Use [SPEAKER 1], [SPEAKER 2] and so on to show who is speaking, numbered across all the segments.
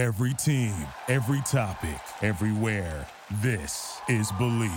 [SPEAKER 1] Every team, every topic, everywhere. This is Believe.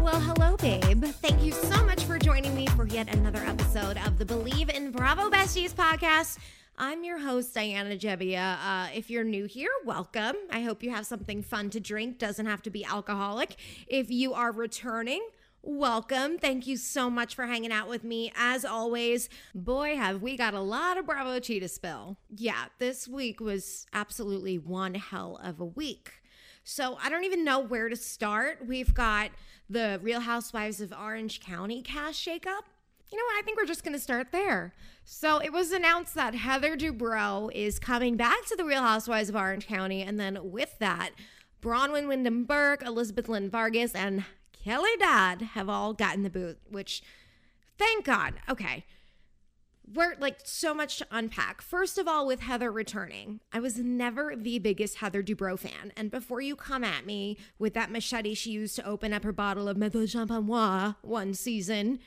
[SPEAKER 2] Well, hello, babe. Thank you so much for joining me for yet another episode of the Believe in Bravo Besties podcast. I'm your host, Diana Gebbia. Uh, if you're new here, welcome. I hope you have something fun to drink. Doesn't have to be alcoholic. If you are returning, welcome. Thank you so much for hanging out with me. As always, boy, have we got a lot of Bravo tea to spill. Yeah, this week was absolutely one hell of a week. So I don't even know where to start. We've got the Real Housewives of Orange County cast shakeup. You know what? I think we're just going to start there. So it was announced that Heather Dubrow is coming back to the Real Housewives of Orange County. And then with that, Braunwyn Windham Burke, Elizabeth Lyn Vargas, and Kelly Dodd have all gotten the boot, which thank God. Okay. We're like so much to unpack. First of all, with Heather returning, I was never the biggest Heather Dubrow fan. And before you come at me with that machete she used to open up her bottle of Méthode Champenois one season,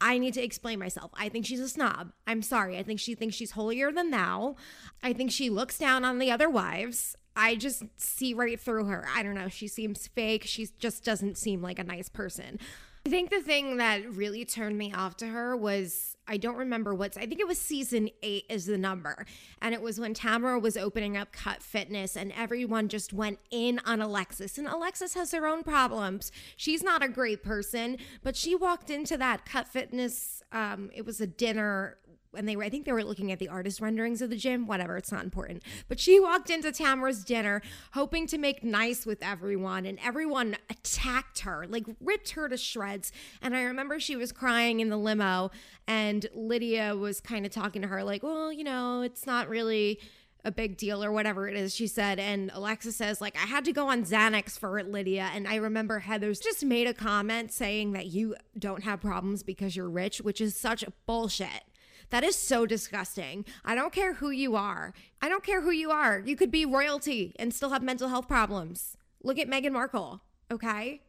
[SPEAKER 2] I need to explain myself. I think she's a snob. I'm sorry. I think she thinks she's holier than thou. I think she looks down on the other wives. I just see right through her. I don't know. She seems fake. She just doesn't seem like a nice person. I think the thing that really turned me off to her was I don't remember what's I think it was season eight is the number. And it was when Tamara was opening up Cut Fitness and everyone just went in on Alexis. And Alexis has her own problems. She's not a great person, but she walked into that Cut Fitness, um, it was a dinner and they were, I think they were looking at the artist renderings of the gym, whatever, it's not important. But she walked into Tamara's dinner hoping to make nice with everyone, and everyone attacked her, like ripped her to shreds. And I remember she was crying in the limo, and Lydia was kind of talking to her, like, well, you know, it's not really a big deal or whatever it is she said and Alexis says like i had to go on xanax for it lydia and i remember heather's just made a comment saying that you don't have problems because you're rich which is such bullshit that is so disgusting. I don't care who you are. I don't care who you are. You could be royalty and still have mental health problems. Look at Meghan Markle, okay?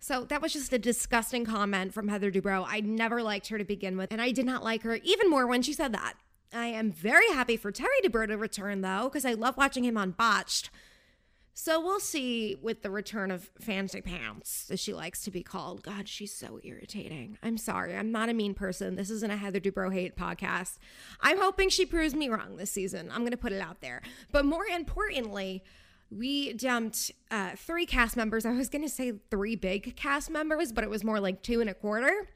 [SPEAKER 2] So that was just a disgusting comment from Heather Dubrow. I never liked her to begin with, and I did not like her even more when she said that. I am very happy for Terry Dubrow to return, though, because I love watching him on Botched. So we'll see with the return of Fancy Pants, as she likes to be called. God, she's so irritating. I'm sorry. I'm not a mean person. This isn't a Heather Dubrow hate podcast. I'm hoping she proves me wrong this season. I'm going to put it out there. But more importantly, we dumped uh, three cast members. I was going to say three big cast members, but it was more like two and a quarter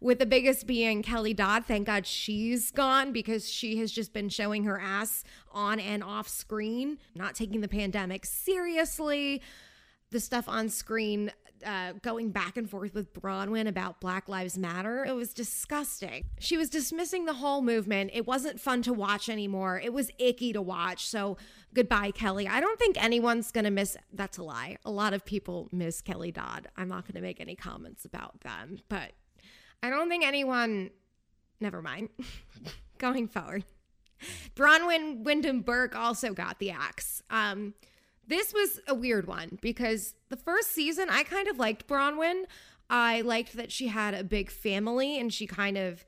[SPEAKER 2] with the biggest being Kelly Dodd. Thank God she's gone because she has just been showing her ass on and off screen, not taking the pandemic seriously. The stuff on screen, uh, going back and forth with Braunwyn about Black Lives Matter, it was disgusting. She was dismissing the whole movement. It wasn't fun to watch anymore. It was icky to watch. So goodbye, Kelly. I don't think anyone's going to miss. That's a lie. A lot of people miss Kelly Dodd. I'm not going to make any comments about them, but I don't think anyone, never mind, going forward. Braunwyn Windham Burke also got the axe. Um, this was a weird one because the first season I kind of liked Braunwyn. I liked that she had a big family and she kind of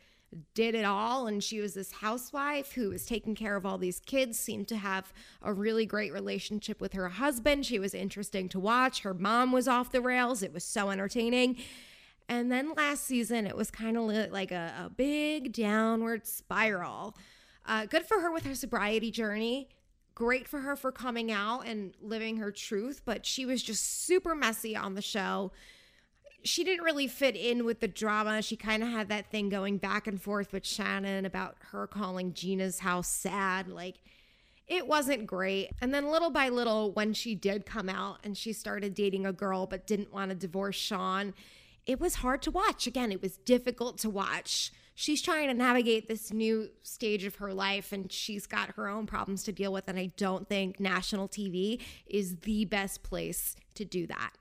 [SPEAKER 2] did it all and she was this housewife who was taking care of all these kids seemed to have a really great relationship with her husband she was interesting to watch her mom was off the rails it was so entertaining and then last season, it was kind of like a, a, big downward spiral. Uh, good for her with her sobriety journey. Great for her for coming out and living her truth, but she was just super messy on the show. She didn't really fit in with the drama. She kind of had that thing going back and forth with Shannon about her calling Gina's house sad. Like, it wasn't great. And then little by little, when she did come out and she started dating a girl but didn't want to divorce Sean, it was hard to watch. Again, it was difficult to watch. She's trying to navigate this new stage of her life and she's got her own problems to deal with. And I don't think national TV is the best place to do that.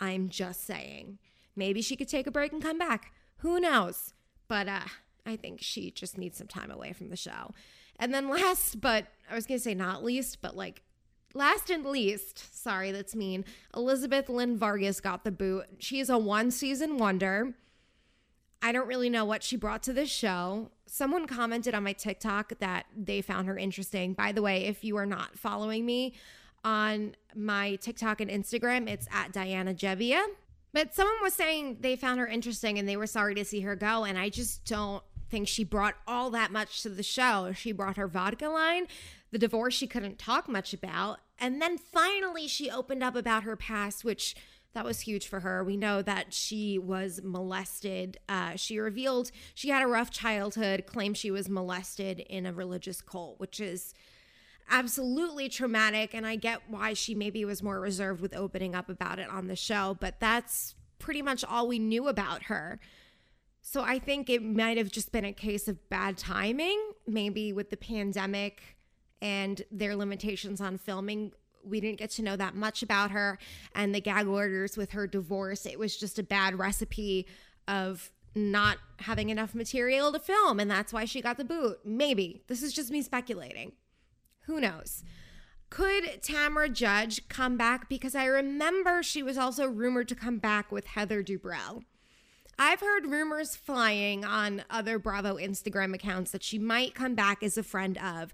[SPEAKER 2] I'm just saying. Maybe she could take a break and come back. Who knows? But uh, I think she just needs some time away from the show. And then last, but I was going to say not least, but like last and least, sorry, that's mean. Elizabeth Lyn Vargas got the boot. She's a one season wonder. I don't really know what she brought to this show. Someone commented on my TikTok that they found her interesting. By the way, if you are not following me on my TikTok and Instagram, it's at Diana Gebbia. But someone was saying they found her interesting and they were sorry to see her go. And I just don't think she brought all that much to the show. She brought her vodka line, the divorce she couldn't talk much about. And then finally, she opened up about her past, which that was huge for her. We know that she was molested. Uh, she revealed she had a rough childhood, claimed she was molested in a religious cult, which is absolutely traumatic. And I get why she maybe was more reserved with opening up about it on the show, but that's pretty much all we knew about her. So I think it might have just been a case of bad timing, maybe with the pandemic and their limitations on filming we didn't get to know that much about her and the gag orders with her divorce. It was just a bad recipe of not having enough material to film, and that's why she got the boot. Maybe. This is just me speculating. Who knows? Could Tamra Judge come back? Because I remember she was also rumored to come back with Heather Dubrow. I've heard rumors flying on other Bravo Instagram accounts that she might come back as a friend of.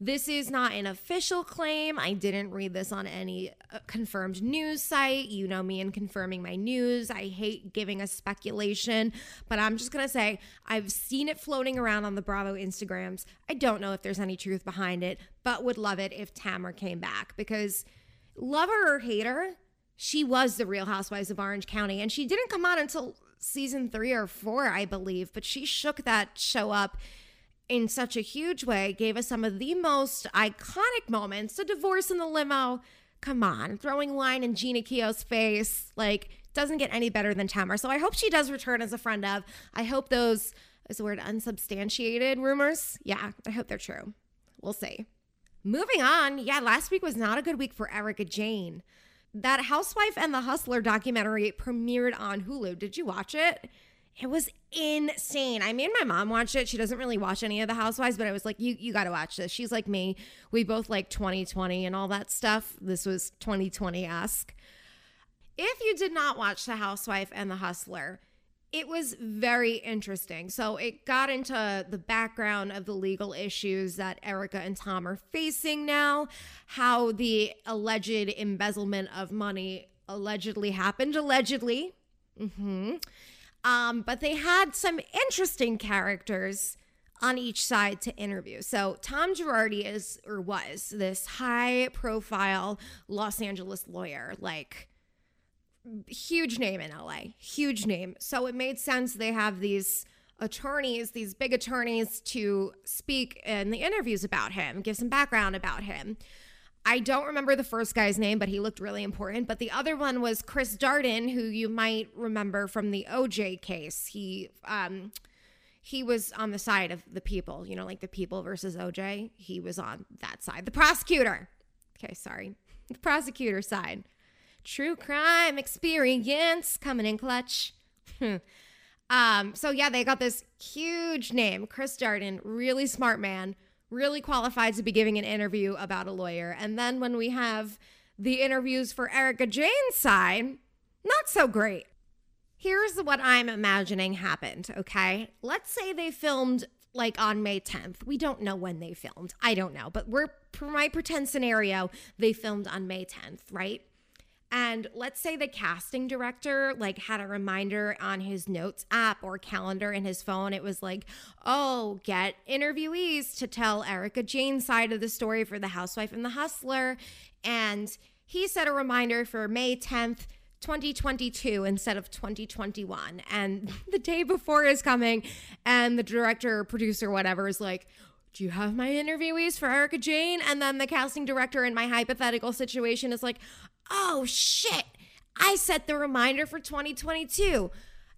[SPEAKER 2] This is not an official claim. I didn't read this on any uh, confirmed news site. You know me and confirming my news. I hate giving a speculation, but I'm just going to say I've seen it floating around on the Bravo Instagrams. I don't know if there's any truth behind it, but would love it if Tamra came back because love her or hate her, she was the real housewives of Orange County and she didn't come on until season 3 or 4, I believe, but she shook that show up in such a huge way, gave us some of the most iconic moments. The divorce in the limo. Come on, throwing wine in Jeana Keough's face. Like, doesn't get any better than Tamara. So I hope she does return as a friend of. I hope those, is the word unsubstantiated rumors? Yeah, I hope they're true. We'll see. Moving on. Yeah, last week was not a good week for Erika Jayne That Housewife and the Hustler documentary premiered on Hulu. Did you watch it? It was insane. I made my mom watch it. She doesn't really watch any of the Housewives, but I was like, "You you got to watch this." She's like me. We both like 2020 and all that stuff. This was 2020 esque. If you did not watch The Housewife and The Hustler, it was very interesting. So it got into the background of the legal issues that Erika and Tom are facing now, how the alleged embezzlement of money allegedly happened, allegedly. Mm-hmm. Um, but they had some interesting characters on each side to interview. So Tom Girardi is or was this high profile Los Angeles lawyer, like huge name in LA, huge name. So it made sense they have these attorneys, these big attorneys to speak in the interviews about him, give some background about him. I don't remember the first guy's name, but he looked really important. But the other one was Chris Darden, who you might remember from the OJ case. He um he was on the side of the people, you know, like the people versus OJ. He was on that side. The prosecutor. Okay, sorry. The prosecutor side. True crime experience coming in clutch. um, so yeah, they got this huge name, Chris Darden, really smart man really qualified to be giving an interview about a lawyer. And then when we have the interviews for Erika Jayne's side, not so great. Here's what I'm imagining happened, okay? Let's say they filmed like on May 10th. We don't know when they filmed. I don't know, but we're for my pretend scenario, they filmed on May 10th, right? And let's say the casting director like had a reminder on his notes app or calendar in his phone. It was like, oh, get interviewees to tell Erika Jayne's side of the story for The Housewife and the Hustler. And he set a reminder for May 10th. 2022 instead of 2021. And the day before is coming, and the director, producer, whatever is like, Do you have my interviewees for Erika Jayne? And then the casting director in my hypothetical situation is like, oh shit, I set the reminder for 2022.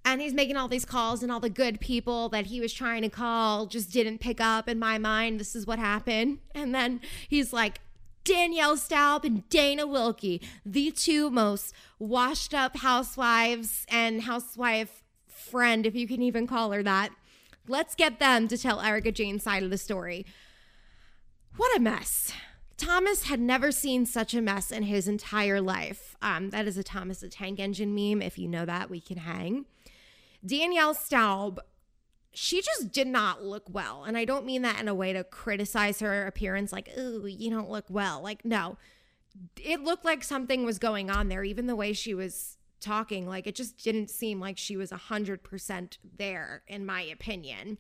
[SPEAKER 2] And he's making all these calls, and all the good people that he was trying to call just didn't pick up. In my mind, this is what happened. And then he's like, Danielle Staub and Dana Wilkey, the two most washed up housewives and housewife friend, if you can even call her that. Let's get them to tell Erika Jayne's side of the story. What a mess. Thomas had never seen such a mess in his entire life. Um, that is a Thomas the Tank Engine meme. If you know that, we can hang. Danielle Staub, she just did not look well. And I don't mean that in a way to criticize her appearance, like, ooh, you don't look well. Like, no, it looked like something was going on there, even the way she was talking. Like, it just didn't seem like she was 100% there, in my opinion.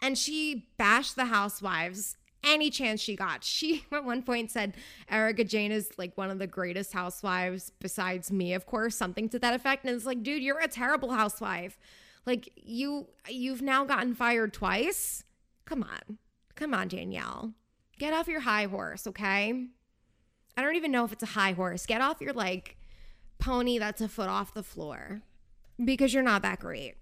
[SPEAKER 2] And she bashed the housewives any chance she got. She at one point said Erika Jayne is like one of the greatest housewives besides me, of course, something to that effect. And it's like, dude, you're a terrible housewife. Like you you've now gotten fired twice. Come on. Come on, Danielle. Get off your high horse, okay? I don't even know if it's a high horse. Get off your like pony that's a foot off the floor because you're not that great.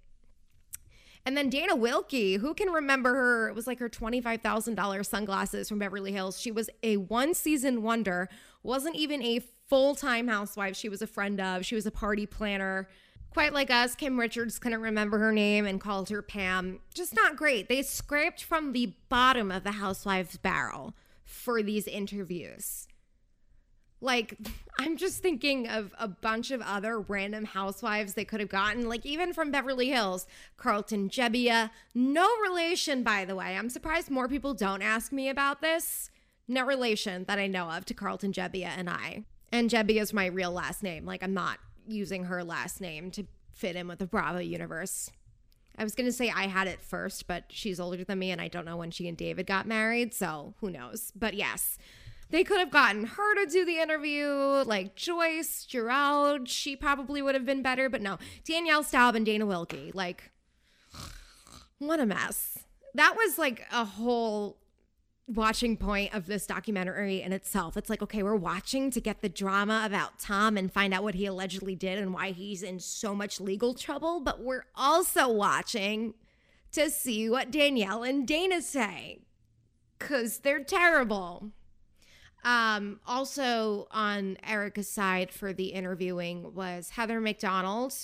[SPEAKER 2] And then Dana Wilkey, who can remember her? It was like her $25,000 sunglasses from Beverly Hills. She was a one season wonder, wasn't even a full time housewife. She was a friend of, she was a party planner. Quite like us, Kim Richards couldn't remember her name and called her Pam. Just not great. They scraped from the bottom of the housewives barrel for these interviews. Like, I'm just thinking of a bunch of other random housewives they could have gotten, like even from Beverly Hills, Carlton Gebbia. No relation, by the way. I'm surprised more people don't ask me about this. No relation that I know of to Carlton Gebbia and I. And Gebbia is my real last name. Like, I'm not using her last name to fit in with the Bravo universe. I was going to say I had it first, but she's older than me and I don't know when she and David got married, so who knows. But yes, they could have gotten her to do the interview, like Joyce, Gerald. She probably would have been better, but no. Danielle Staub and Dana Wilkey. Like, what a mess. That was like a whole watching point of this documentary in itself. It's like, okay, we're watching to get the drama about Tom and find out what he allegedly did and why he's in so much legal trouble, but we're also watching to see what Danielle and Dana say because they're terrible. Um, also on Erika's side for the interviewing was Heather McDonald.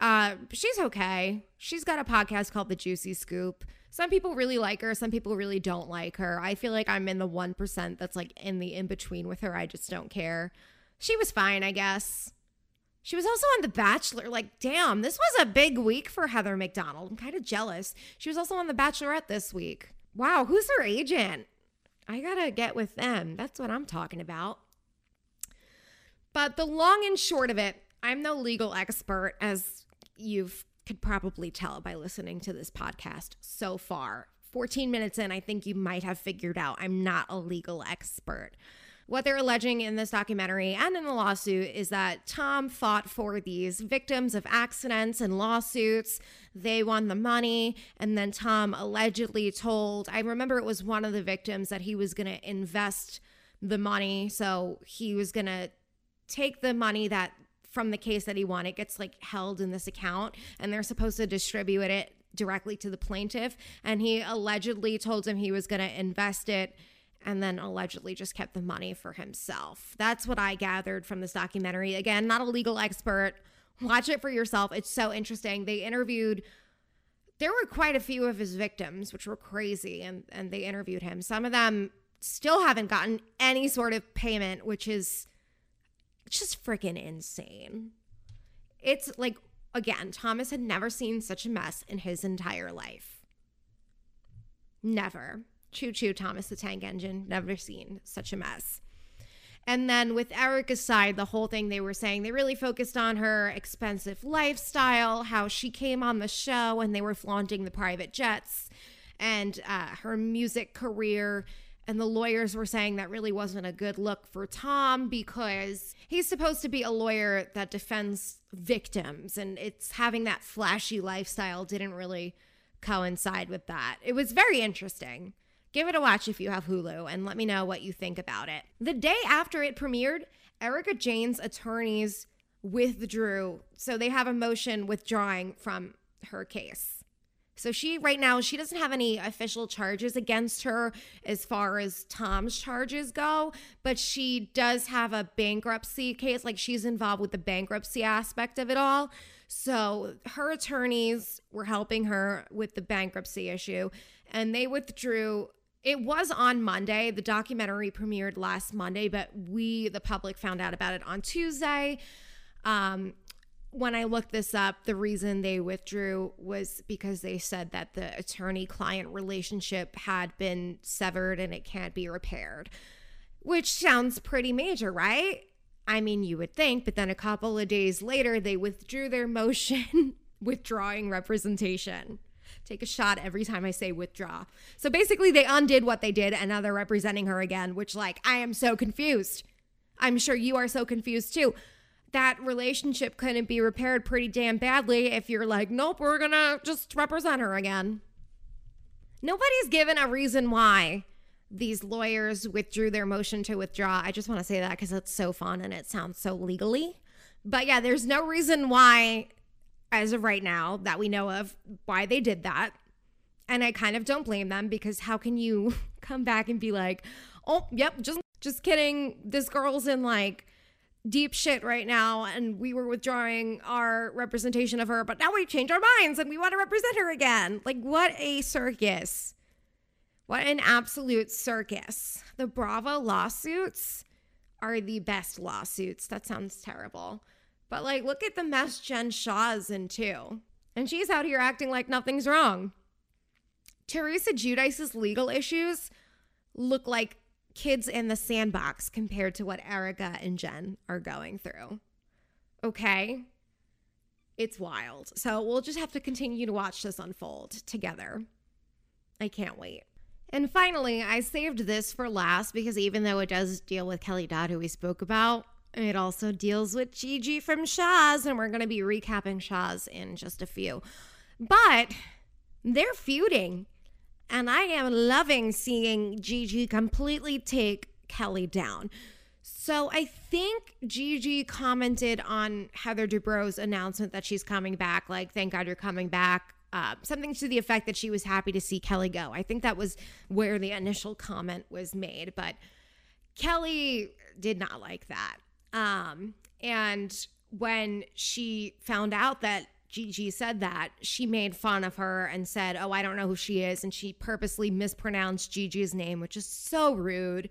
[SPEAKER 2] Uh, she's okay. She's got a podcast called The Juicy Scoop. Some people really like her, some people really don't like her. I feel like I'm in the 1% that's like in the in between with her. I just don't care. She was fine, I guess. She was also on The Bachelor. Like, damn, this was a big week for Heather McDonald. I'm kind of jealous. She was also on The Bachelorette this week. Wow, who's her agent? I gotta get with them. That's what I'm talking about. But the long and short of it, I'm no legal expert, as you could probably tell by listening to this podcast so far. 14 minutes in, I think you might have figured out I'm not a legal expert. What they're alleging in this documentary and in the lawsuit is that Tom fought for these victims of accidents and lawsuits. They won the money. And then Tom allegedly told, I remember it was one of the victims that he was going to invest the money. So he was going to take the money that from the case that he won, it gets like held in this account and they're supposed to distribute it directly to the plaintiff. And he allegedly told him he was going to invest it and then allegedly just kept the money for himself. That's what I gathered from this documentary. Again, not a legal expert. Watch it for yourself. It's so interesting. They interviewed there were quite a few of his victims, which were crazy, and and they interviewed him. Some of them still haven't gotten any sort of payment, which is just freaking insane. It's like again, Thomas had never seen such a mess in his entire life. Never. Choo choo, Thomas the Tank Engine. Never seen such a mess. And then with Erika's side, the whole thing they were saying, they really focused on her expensive lifestyle, how she came on the show and they were flaunting the private jets, and uh, her music career. And the lawyers were saying that really wasn't a good look for Tom because he's supposed to be a lawyer that defends victims. And it's having that flashy lifestyle didn't really coincide with that. It was very interesting. Give it a watch if you have Hulu and let me know what you think about it. The day after it premiered, Erika Jayne's attorneys withdrew. So they have a motion withdrawing from her case. So she right now she doesn't have any official charges against her as far as Tom's charges go, but she does have a bankruptcy case like she's involved with the bankruptcy aspect of it all. So her attorneys were helping her with the bankruptcy issue and they withdrew it was on Monday. The documentary premiered last Monday, but we, the public, found out about it on Tuesday. Um, when I looked this up, the reason they withdrew was because they said that the attorney client relationship had been severed and it can't be repaired, which sounds pretty major, right? I mean, you would think, but then a couple of days later, they withdrew their motion withdrawing representation. Take a shot every time I say withdraw. So basically, they undid what they did and now they're representing her again, which, like, I am so confused. I'm sure you are so confused too. That relationship couldn't be repaired pretty damn badly if you're like, nope, we're gonna just represent her again. Nobody's given a reason why these lawyers withdrew their motion to withdraw. I just want to say that because it's so fun and it sounds so legally. But yeah, there's no reason why, as of right now, that we know of, why they did that. And I kind of don't blame them because how can you come back and be like, oh, yep, just just kidding. This girl's in like deep shit right now and we were withdrawing our representation of her, but now we've changed our minds and we want to represent her again. Like what a circus. What an absolute circus. The Bravo lawsuits are the best lawsuits. That sounds terrible. But like, look at the mess Jen Shah's in too. And she's out here acting like nothing's wrong. Teresa Giudice's legal issues look like kids in the sandbox compared to what Erika and Jen are going through. Okay? It's wild. So we'll just have to continue to watch this unfold together. I can't wait. And finally, I saved this for last because even though it does deal with Kelly Dodd, who we spoke about, it also deals with Gigi from Shahs, and we're going to be recapping Shahs in just a few. But they're feuding, and I am loving seeing Gigi completely take Kelly down. So I think Gigi commented on Heather Dubrow's announcement that she's coming back, like, thank God you're coming back uh, something to the effect that she was happy to see Kelly go. I think that was where the initial comment was made, but Kelly did not like that. Um, and when she found out that Gigi said that, she made fun of her and said, Oh, I don't know who she is. And she purposely mispronounced Gigi's name, which is so rude.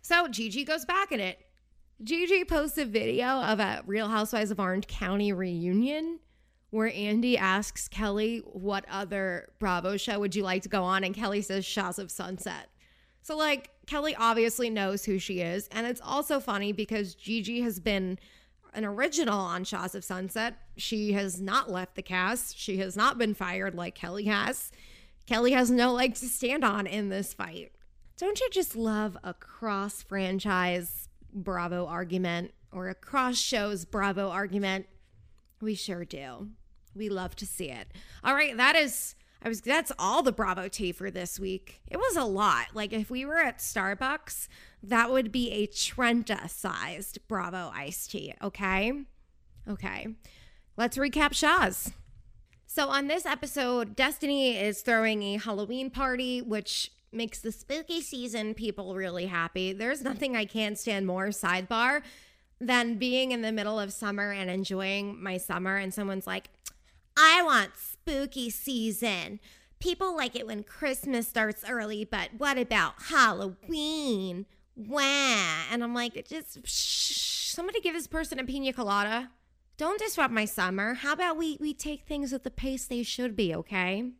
[SPEAKER 2] So Gigi goes back in it. Gigi posts a video of a Real Housewives of Orange County reunion where Andy asks Kelly, What other Bravo show would you like to go on? And Kelly says, Shahs of Sunset. So, like, Kelly obviously knows who she is. And it's also funny because Gigi has been an original on Shahs of Sunset. She has not left the cast, she has not been fired like Kelly has. Kelly has no leg to stand on in this fight. Don't you just love a cross franchise Bravo argument or a cross shows Bravo argument? We sure do. We love to see it. All right, that is I was that's all the Bravo tea for this week. It was a lot. Like if we were at Starbucks, that would be a Trenta sized Bravo iced tea, okay? Okay. Let's recap Shahs. So on this episode, Destiny is throwing a Halloween party, which makes the spooky season people really happy. There's nothing I can't stand more, sidebar, than being in the middle of summer and enjoying my summer and someone's like, I want spooky season. People like it when Christmas starts early, but what about Halloween? Wah. And I'm like, just shh, somebody give this person a pina colada. Don't disrupt my summer. How about we we take things at the pace they should be, okay?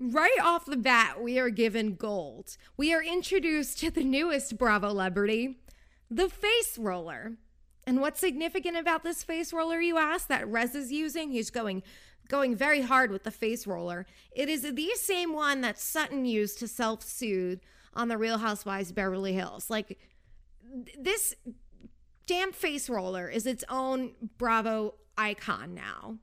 [SPEAKER 2] Right off the bat, we are given gold. We are introduced to the newest Bravo celebrity, the face roller. And what's significant about this face roller, you ask, that Rez is using? He's going going very hard with the face roller. It is the same one that Sutton used to self soothe on the Real Housewives Beverly Hills. Like this damn face roller is its own Bravo icon now.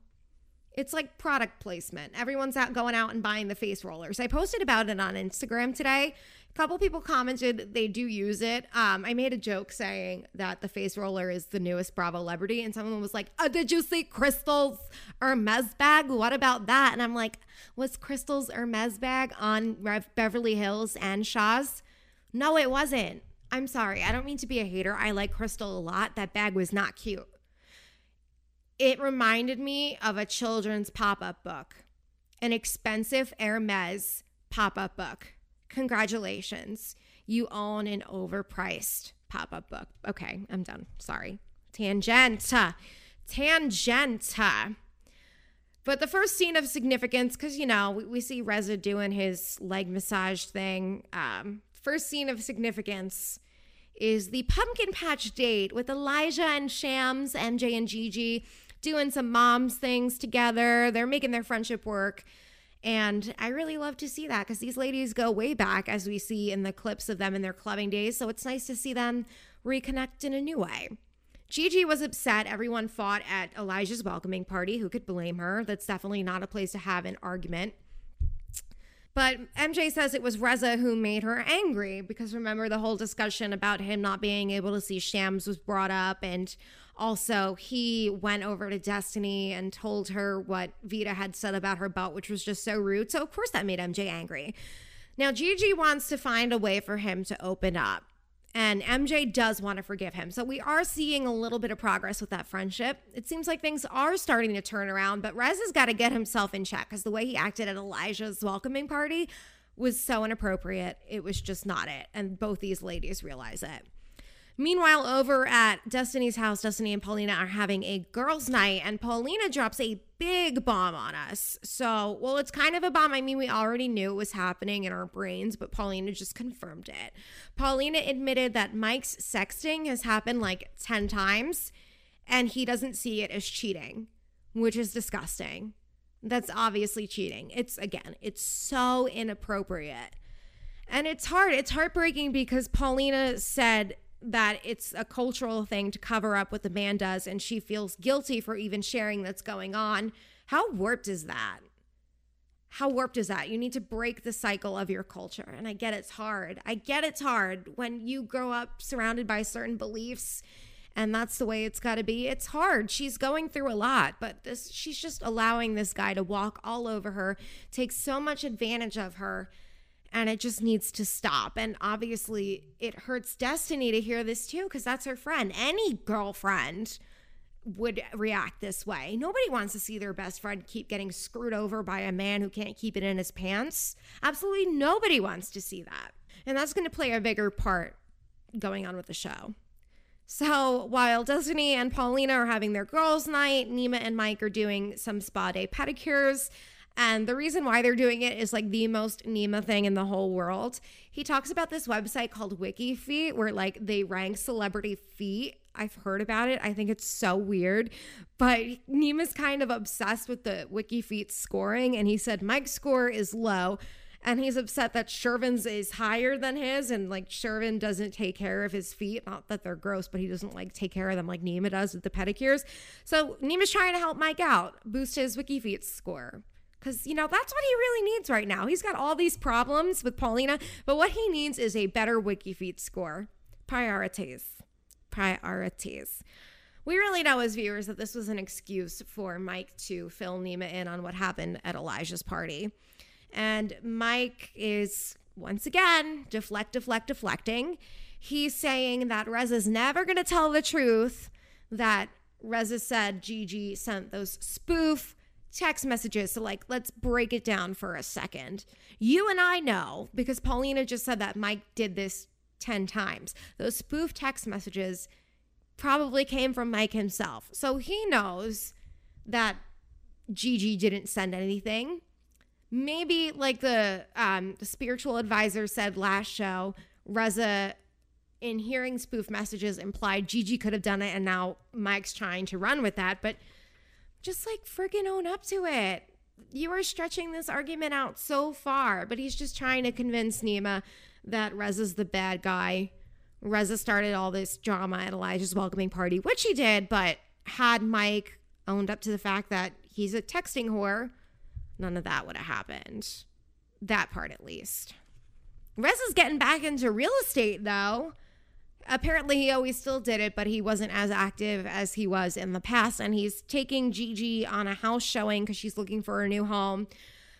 [SPEAKER 2] It's like product placement. Everyone's out going out and buying the face rollers. I posted about it on Instagram today a couple people commented they do use it. Um, I made a joke saying that the face roller is the newest Bravo celebrity, and someone was like, oh, "Did you see Crystal's Hermes bag? What about that?" And I'm like, "Was Crystal's Hermes bag on Beverly Hills and Shahs?" No, it wasn't. I'm sorry. I don't mean to be a hater. I like Crystal a lot. That bag was not cute. It reminded me of a children's pop up book, an expensive Hermes pop up book congratulations. You own an overpriced pop up book. Okay, I'm done. Sorry. Tangenta. Tangenta. But the first scene of significance, because, you know, we, we, see Reza doing his leg massage thing. Um, first scene of significance is the pumpkin patch date with Elijah and Shams, MJ and Gigi doing some moms things together. They're making their friendship work. And I really love to see that because these ladies go way back, as we see in the clips of them in their clubbing days. So it's nice to see them reconnect in a new way. Gigi was upset. Everyone fought at Elijah's welcoming party. Who could blame her? That's definitely not a place to have an argument. But MJ says it was Reza who made her angry because remember the whole discussion about him not being able to see Shams was brought up. And also, he went over to Destiny and told her what Vita had said about her belt, which was just so rude. So, of course, that made MJ angry. Now, Gigi wants to find a way for him to open up. And MJ does want to forgive him. So we are seeing a little bit of progress with that friendship. It seems like things are starting to turn around, but Rez has got to get himself in check because the way he acted at Elijah's welcoming party was so inappropriate. It was just not it. And both these ladies realize it. Meanwhile, over at Destiny's house, Destiny and Paulina are having a girls' night, and Paulina drops a big bomb on us. So, well, it's kind of a bomb. I mean, we already knew it was happening in our brains, but Paulina just confirmed it. Paulina admitted that Mike's sexting has happened like 10 times, and he doesn't see it as cheating, which is disgusting. That's obviously cheating. It's, again, it's so inappropriate. And it's hard. It's heartbreaking because Paulina said that it's a cultural thing to cover up what the man does and she feels guilty for even sharing that's going on. How warped is that? How warped is that? You need to break the cycle of your culture. And I get it's hard. I get it's hard when you grow up surrounded by certain beliefs and that's the way it's got to be. It's hard. She's going through a lot, but this she's just allowing this guy to walk all over her, take so much advantage of her and it just needs to stop. And obviously, it hurts Destiny to hear this too, because that's her friend. Any girlfriend would react this way. Nobody wants to see their best friend keep getting screwed over by a man who can't keep it in his pants. Absolutely nobody wants to see that. And that's going to play a bigger part going on with the show. So while Destiny and Paulina are having their girls' night, Nema and Mike are doing some spa day pedicures. And the reason why they're doing it is like the most Nema thing in the whole world. He talks about this website called WikiFeet where like they rank celebrity feet. I've heard about it. I think it's so weird. But Nema's kind of obsessed with the WikiFeet scoring. And he said Mike's score is low. And he's upset that Shervin's is higher than his. And like Shervin doesn't take care of his feet. Not that they're gross, but he doesn't like take care of them like Nema does with the pedicures. So Nema's trying to help Mike out, boost his Wiki Feet score. Because, you know, that's what he really needs right now. He's got all these problems with Paulina, but what he needs is a better WikiFeet score. Priorities. Priorities. We really know as viewers that this was an excuse for Mike to fill Nema in on what happened at Elijah's party. And Mike is, once again, deflect, deflect, deflecting. He's saying that Reza's never going to tell the truth that Reza said Gigi sent those spoof text messages. So, like, let's break it down for a second. You and I know, because Paulina just said that Mike did this 10 times, those spoof text messages probably came from Mike himself. So he knows that Gigi didn't send anything. Maybe, like the, um, the spiritual advisor said last show, Reza in hearing spoof messages implied Gigi could have done it, and now Mike's trying to run with that. But just like freaking own up to it. You are stretching this argument out so far, but he's just trying to convince Nema that Reza's the bad guy. Reza started all this drama at Elijah's welcoming party, which he did, but had Mike owned up to the fact that he's a texting whore, none of that would have happened. That part, at least. Reza's getting back into real estate, though apparently he always still did it, but he wasn't as active as he was in the past. And he's taking Gigi on a house showing because she's looking for a new home,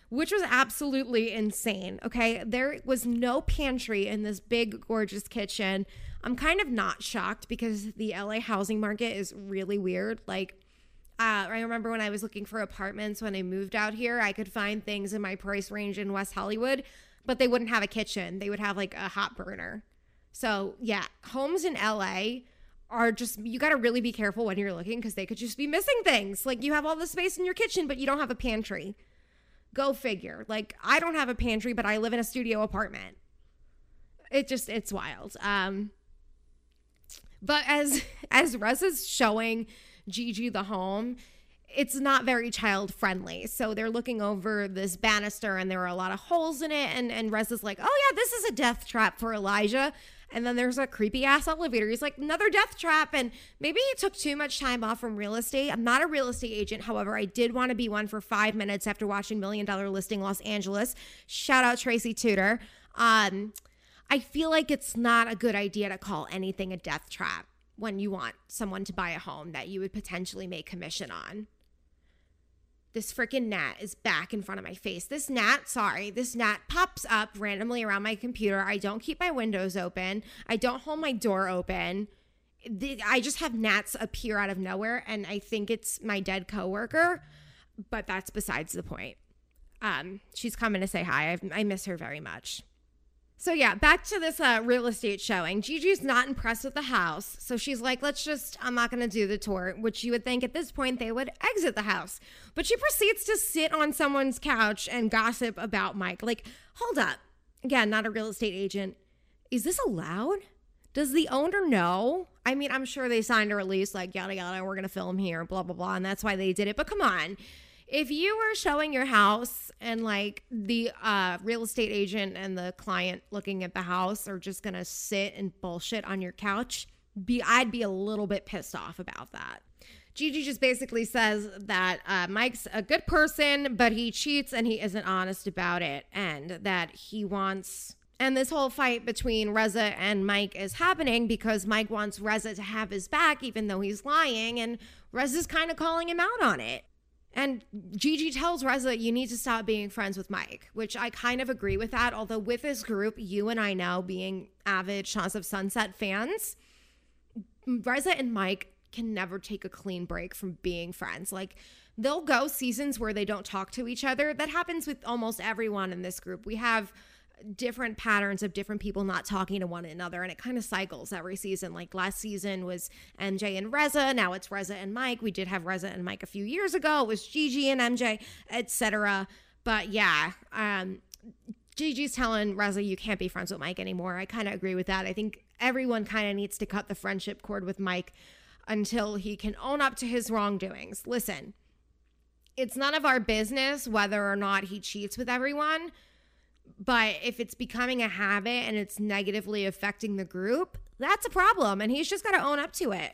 [SPEAKER 2] which was absolutely insane. Okay. There was no pantry in this big, gorgeous kitchen. I'm kind of not shocked because the LA housing market is really weird. Like, uh, I remember when I was looking for apartments when I moved out here, I could find things in my price range in West Hollywood but they wouldn't have a kitchen. They would have like a hot burner. So, yeah, homes in LA are just, you got to really be careful when you're looking because they could just be missing things. Like you have all the space in your kitchen, but you don't have a pantry. Go figure. Like I don't have a pantry, but I live in a studio apartment. It just, it's wild. Um, but as as Rez is showing Gigi the home, it's not very child friendly. So they're looking over this banister and there are a lot of holes in it. And, and Rez is like, oh, yeah, this is a death trap for Elijah. And then there's a creepy ass elevator. He's like, another death trap. And maybe he took too much time off from real estate. I'm not a real estate agent. However, I did want to be one for five minutes after watching Million Dollar Listing Los Angeles. Shout out Tracy Tudor. Um, I feel like it's not a good idea to call anything a death trap when you want someone to buy a home that you would potentially make commission on this freaking gnat is back in front of my face. This gnat, sorry, this gnat pops up randomly around my computer. I don't keep my windows open. I don't hold my door open. I just have gnats appear out of nowhere, and I think it's my dead coworker, but that's besides the point. Um, she's coming to say hi. I, I miss her very much. So yeah, back to this uh, real estate showing. Gigi's not impressed with the house, so she's like, "Let's just, I'm not going to do the tour." Which you would think at this point they would exit the house, but she proceeds to sit on someone's couch and gossip about Mike. Like, hold up, again, not a real estate agent. Is this allowed? Does the owner know? I mean, I'm sure they signed a release like yada yada. We're going to film here, blah blah blah, and that's why they did it. But come on, if you were showing your house and like the uh, real estate agent and the client looking at the house are just gonna sit and bullshit on your couch, be I'd be a little bit pissed off about that. Gigi just basically says that uh, Mike's a good person, but he cheats and he isn't honest about it, and that he wants. And this whole fight between Reza and Mike is happening because Mike wants Reza to have his back, even though he's lying, and Reza's kind of calling him out on it. And Gigi tells Reza, you need to stop being friends with Mike, which I kind of agree with that. Although, with this group, you and I know being avid Shahs of Sunset fans, Reza and Mike can never take a clean break from being friends. Like, they'll go seasons where they don't talk to each other. That happens with almost everyone in this group. We have different patterns of different people not talking to one another and it kind of cycles every season. Like last season was mj and reza now it's reza and mike. We did have reza and mike a few years ago. It was gigi and mj etc but yeah um gigi's telling reza you can't be friends with mike anymore. I kind of agree with that. I think everyone kind of needs to cut the friendship cord with mike until he can own up to his wrongdoings. Listen it's none of our business whether or not he cheats with everyone but if it's becoming a habit and it's negatively affecting the group, that's a problem. And he's just got to own up to it.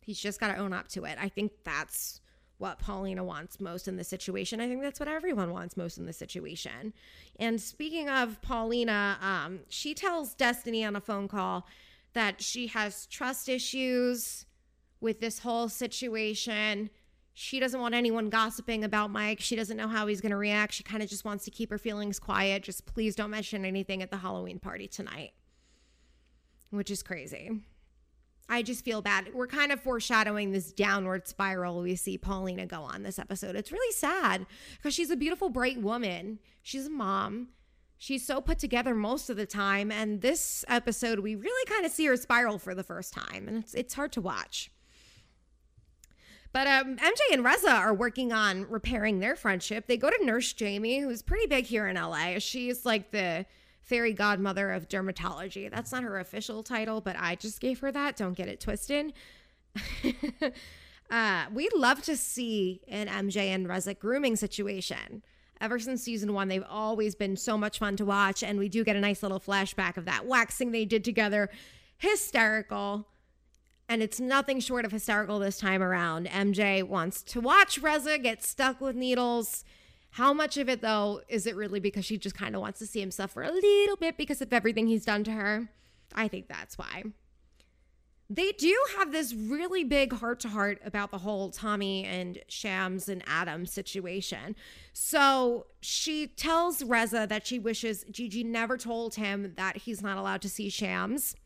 [SPEAKER 2] He's just got to own up to it. I think that's what Paulina wants most in the situation. I think that's what everyone wants most in the situation. And speaking of Paulina, um, she tells Destiny on a phone call that she has trust issues with this whole situation she doesn't want anyone gossiping about Mike. She doesn't know how he's going to react. She kind of just wants to keep her feelings quiet. Just please don't mention anything at the Halloween party tonight, which is crazy. I just feel bad. We're kind of foreshadowing this downward spiral we see Paulina go on this episode. It's really sad because she's a beautiful, bright woman. She's a mom. She's so put together most of the time. And this episode, we really kind of see her spiral for the first time. And it's, it's hard to watch. But um, MJ and Reza are working on repairing their friendship. They go to Nurse Jamie, who's pretty big here in LA. She's like the fairy godmother of dermatology. That's not her official title, but I just gave her that. Don't get it twisted. uh, we'd love to see an MJ and Reza grooming situation. Ever since season one, they've always been so much fun to watch, and we do get a nice little flashback of that waxing they did together. Hysterical and it's nothing short of hysterical this time around. MJ wants to watch Reza get stuck with needles. How much of it, though, is it really because she just kind of wants to see him suffer a little bit because of everything he's done to her? I think that's why. They do have this really big heart to heart about the whole Tommy and Shams and Adam situation. So she tells Reza that she wishes Gigi never told him that he's not allowed to see Shams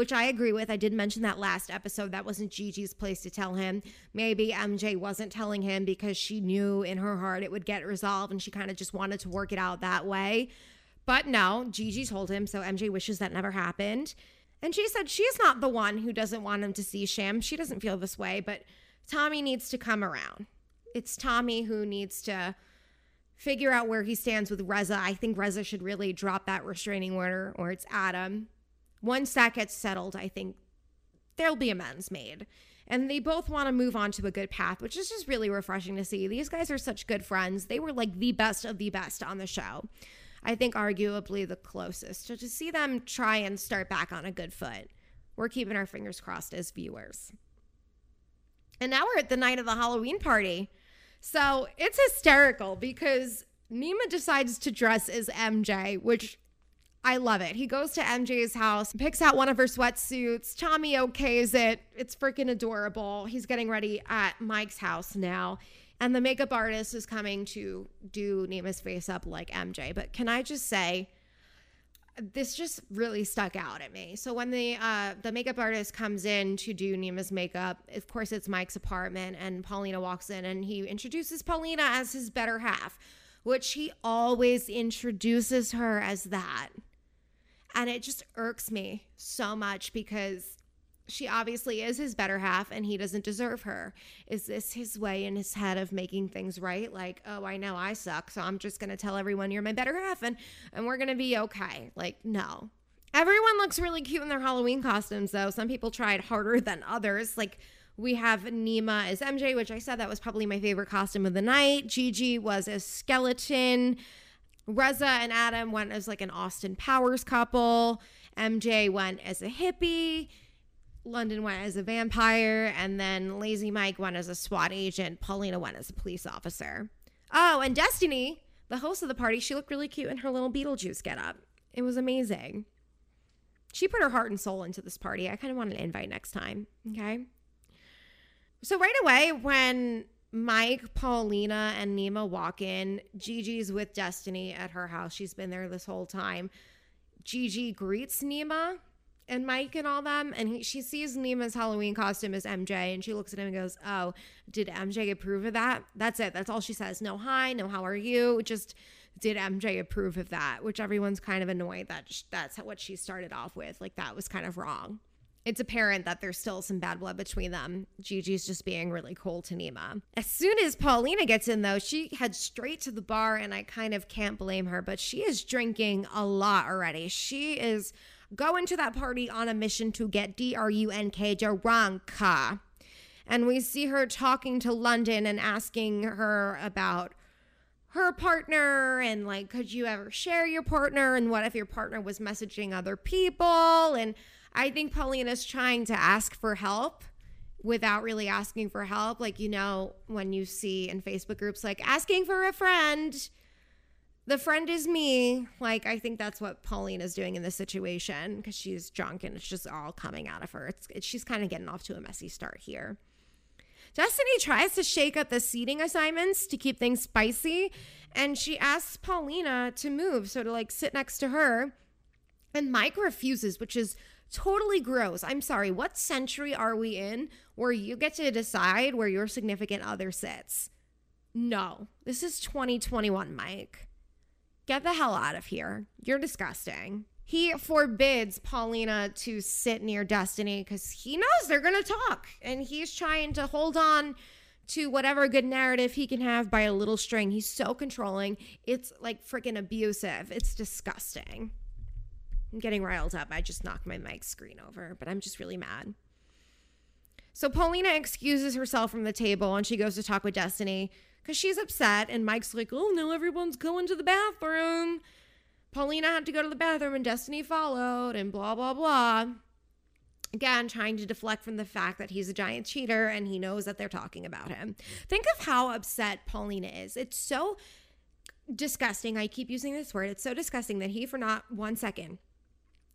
[SPEAKER 2] which I agree with. I did mention that last episode. That wasn't Gigi's place to tell him. Maybe MJ wasn't telling him because she knew in her heart it would get resolved and she kind of just wanted to work it out that way. But no, Gigi told him, so MJ wishes that never happened. And she said she's not the one who doesn't want him to see Sham. She doesn't feel this way, but Tommy needs to come around. It's Tommy who needs to figure out where he stands with Reza. I think Reza should really drop that restraining order, or it's Adam. Once that gets settled, I think there'll be amends made. And they both want to move on to a good path, which is just really refreshing to see. These guys are such good friends. They were like the best of the best on the show. I think arguably the closest. So to see them try and start back on a good foot, we're keeping our fingers crossed as viewers. And now we're at the night of the Halloween party. So it's hysterical because Nema decides to dress as MJ, which I love it. He goes to MJ's house, picks out one of her sweatsuits. Tommy okays it. It's freaking adorable. He's getting ready at Mike's house now. And the makeup artist is coming to do Nema's face up like MJ. But can I just say, this just really stuck out at me. So when the uh, the makeup artist comes in to do Nema's makeup, of course it's Mike's apartment, and Paulina walks in and he introduces Paulina as his better half, which he always introduces her as that. And it just irks me so much because she obviously is his better half and he doesn't deserve her. Is this his way in his head of making things right? Like, oh, I know I suck, so I'm just going to tell everyone you're my better half and and we're going to be okay. Like, no. Everyone looks really cute in their Halloween costumes though. Some people tried harder than others. Like we have Nema as MJ, which I said that was probably my favorite costume of the night. Gigi was a skeleton. Reza and Adam went as like an Austin Powers couple. MJ went as a hippie. London went as a vampire. And then Lazy Mike went as a SWAT agent. Paulina went as a police officer. Oh, and Destiny, the host of the party, she looked really cute in her little Beetlejuice getup. It was amazing. She put her heart and soul into this party. I kind of want an invite next time. Okay. So, right away, when Mike, Paulina, and Nema walk in. Gigi's with Destiny at her house. She's been there this whole time. Gigi greets Nema and Mike and all them, and he, she sees Nema's Halloween costume as MJ, and she looks at him and goes, "Oh, did MJ approve of that?" That's it. That's all she says. No hi, no how are you. Just did MJ approve of that? Which everyone's kind of annoyed that that's what she started off with. Like that was kind of wrong it's apparent that there's still some bad blood between them. Gigi's just being really cold to Nema. As soon as Paulina gets in, though, she heads straight to the bar, and I kind of can't blame her, but she is drinking a lot already. She is going to that party on a mission to get D R U N K Drunka. And we see her talking to London and asking her about her partner and like could you ever share your partner and what if your partner was messaging other people and I think Paulina's trying to ask for help without really asking for help. Like, you know, when you see in Facebook groups, like asking for a friend, the friend is me. Like, I think that's what Paulina's doing in this situation because she's drunk and it's just all coming out of her. It's, it's she's kind of getting off to a messy start here. Destiny tries to shake up the seating assignments to keep things spicy, and she asks Paulina to move, so to like sit next to her. And Mike refuses, which is totally gross. I'm sorry. What century are we in where you get to decide where your significant other sits? No, this is 2021, Mike. Get the hell out of here. You're disgusting. He forbids Paulina to sit near Destiny because he knows they're going to talk and he's trying to hold on to whatever good narrative he can have by a little string. He's so controlling. It's like freaking abusive. It's disgusting. I'm getting riled up. I just knocked my mic screen over, but I'm just really mad. So Paulina excuses herself from the table and she goes to talk with Destiny because she's upset. And Mike's like, oh no, everyone's going to the bathroom. Paulina had to go to the bathroom and Destiny followed and blah, blah, blah. Again, trying to deflect from the fact that he's a giant cheater and he knows that they're talking about him. Think of how upset Paulina is. It's so disgusting. I keep using this word. It's so disgusting that he, for not one second,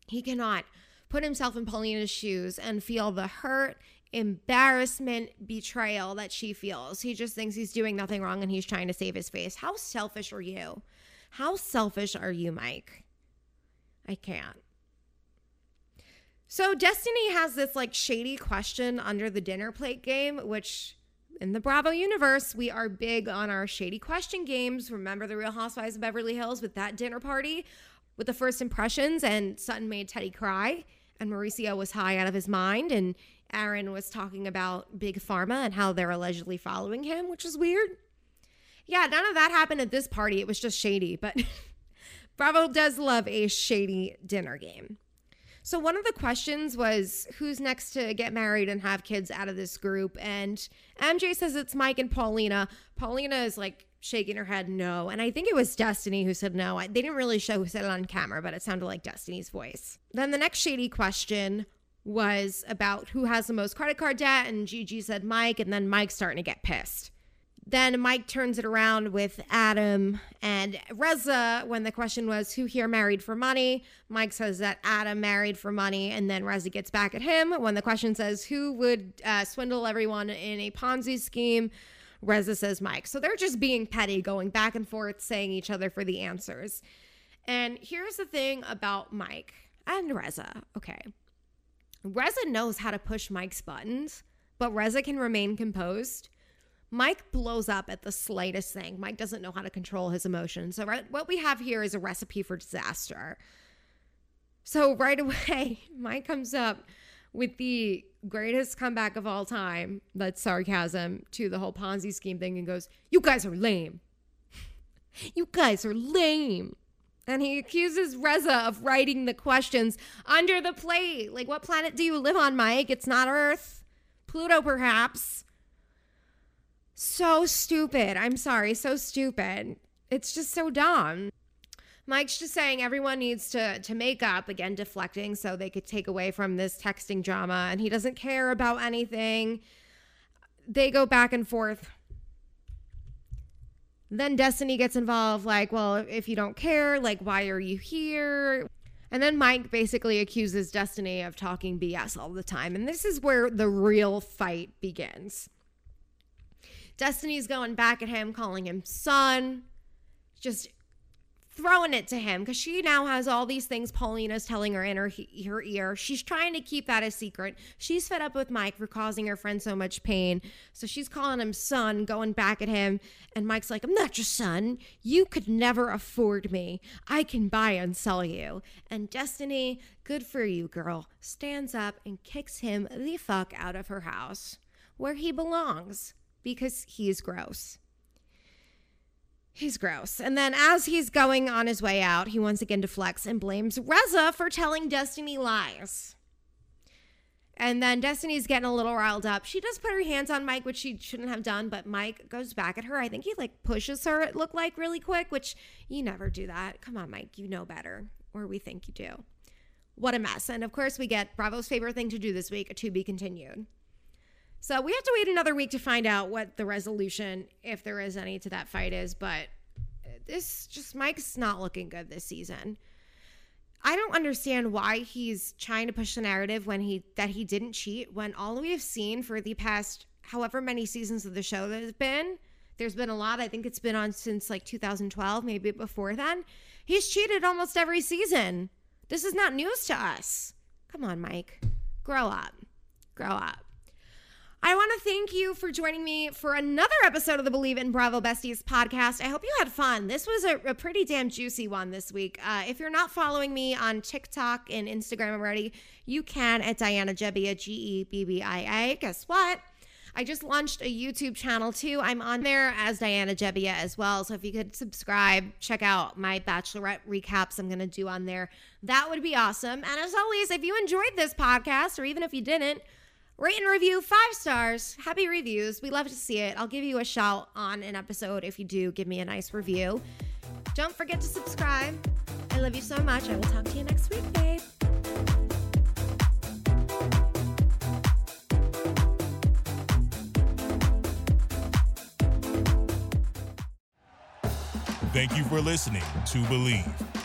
[SPEAKER 2] he cannot put himself in Paulina's shoes and feel the hurt, embarrassment, betrayal that she feels. He just thinks he's doing nothing wrong and he's trying to save his face. How selfish are you? How selfish are you, Mike? I can't. So Destiny has this like shady question under the dinner plate game, which in the Bravo universe, we are big on our shady question games. Remember the Real Housewives of Beverly Hills with that dinner party? With the first impressions, and Sutton made Teddi cry, and Mauricio was high out of his mind, and Aaron was talking about Big Pharma and how they're allegedly following him, which is weird. Yeah, none of that happened at this party. It was just shady, but Bravo does love a shady dinner game. So, one of the questions was who's next to get married and have kids out of this group? And MJ says it's Mike and Paulina. Paulina is like shaking her head no. And I think it was Destiny who said no. They didn't really show who said it on camera, but it sounded like Destiny's voice. Then the next shady question was about who has the most credit card debt. And Gigi said Mike. And then Mike's starting to get pissed. Then Mike turns it around with Adam and Reza when the question was who here married for money. Mike says that Adam married for money, and then Reza gets back at him when the question says who would uh, swindle everyone in a Ponzi scheme. Reza says Mike. So they're just being petty, going back and forth, saying each other for the answers. And here's the thing about Mike and Reza. Okay. Reza knows how to push Mike's buttons, but Reza can remain composed. Mike blows up at the slightest thing. Mike doesn't know how to control his emotions. So, right, what we have here is a recipe for disaster. So, right away, Mike comes up with the greatest comeback of all time that's sarcasm to the whole Ponzi scheme thing and goes, You guys are lame. you guys are lame. And he accuses Reza of writing the questions under the plate. Like, what planet do you live on, Mike? It's not Earth. Pluto, perhaps. So stupid. I'm sorry, so stupid. It's just so dumb. Mike's just saying everyone needs to to make up again deflecting so they could take away from this texting drama and he doesn't care about anything. They go back and forth. Then Destiny gets involved like, well, if you don't care, like why are you here? And then Mike basically accuses Destiny of talking BS all the time. And this is where the real fight begins. Destiny's going back at him, calling him son, just throwing it to him because she now has all these things Paulina's telling her in her, her ear. She's trying to keep that a secret. She's fed up with Mike for causing her friend so much pain. So she's calling him son, going back at him. And Mike's like, I'm not your son. You could never afford me. I can buy and sell you. And Destiny, good for you, girl, stands up and kicks him the fuck out of her house where he belongs because he's gross. He's gross. And then as he's going on his way out, he once again deflects and blames Reza for telling Destiny lies. And then Destiny's getting a little riled up. She does put her hands on Mike, which she shouldn't have done, but Mike goes back at her. I think he like pushes her, it looked like really quick, which you never do that. Come on, Mike, you know better, or we think you do. What a mess. And of course, we get Bravo's favorite thing to do this week, to be continued. So we have to wait another week to find out what the resolution, if there is any, to that fight is. But this just Mike's not looking good this season. I don't understand why he's trying to push the narrative when he that he didn't cheat when all we have seen for the past however many seasons of the show that has been there's been a lot. I think it's been on since like 2012 maybe before then. He's cheated almost every season. This is not news to us. Come on Mike. Grow up. Grow up I want to thank you for joining me for another episode of the Bleav in Bravo Besties podcast. I hope you had fun. This was a, a pretty damn juicy one this week. Uh, if you're not following me on TikTok and Instagram already, you can at Diana Gebbia, G E B B I A. Guess what? I just launched a YouTube channel too. I'm on there as Diana Gebbia as well. So if you could subscribe, check out my bachelorette recaps I'm going to do on there. That would be awesome. And as always, if you enjoyed this podcast, or even if you didn't, Rate and review five stars. Happy reviews. We love to see it. I'll give you a shout on an episode if you do give me a nice review. Don't forget to subscribe. I love you so much. I will talk to you next week, babe.
[SPEAKER 1] Thank you for listening to Bleav.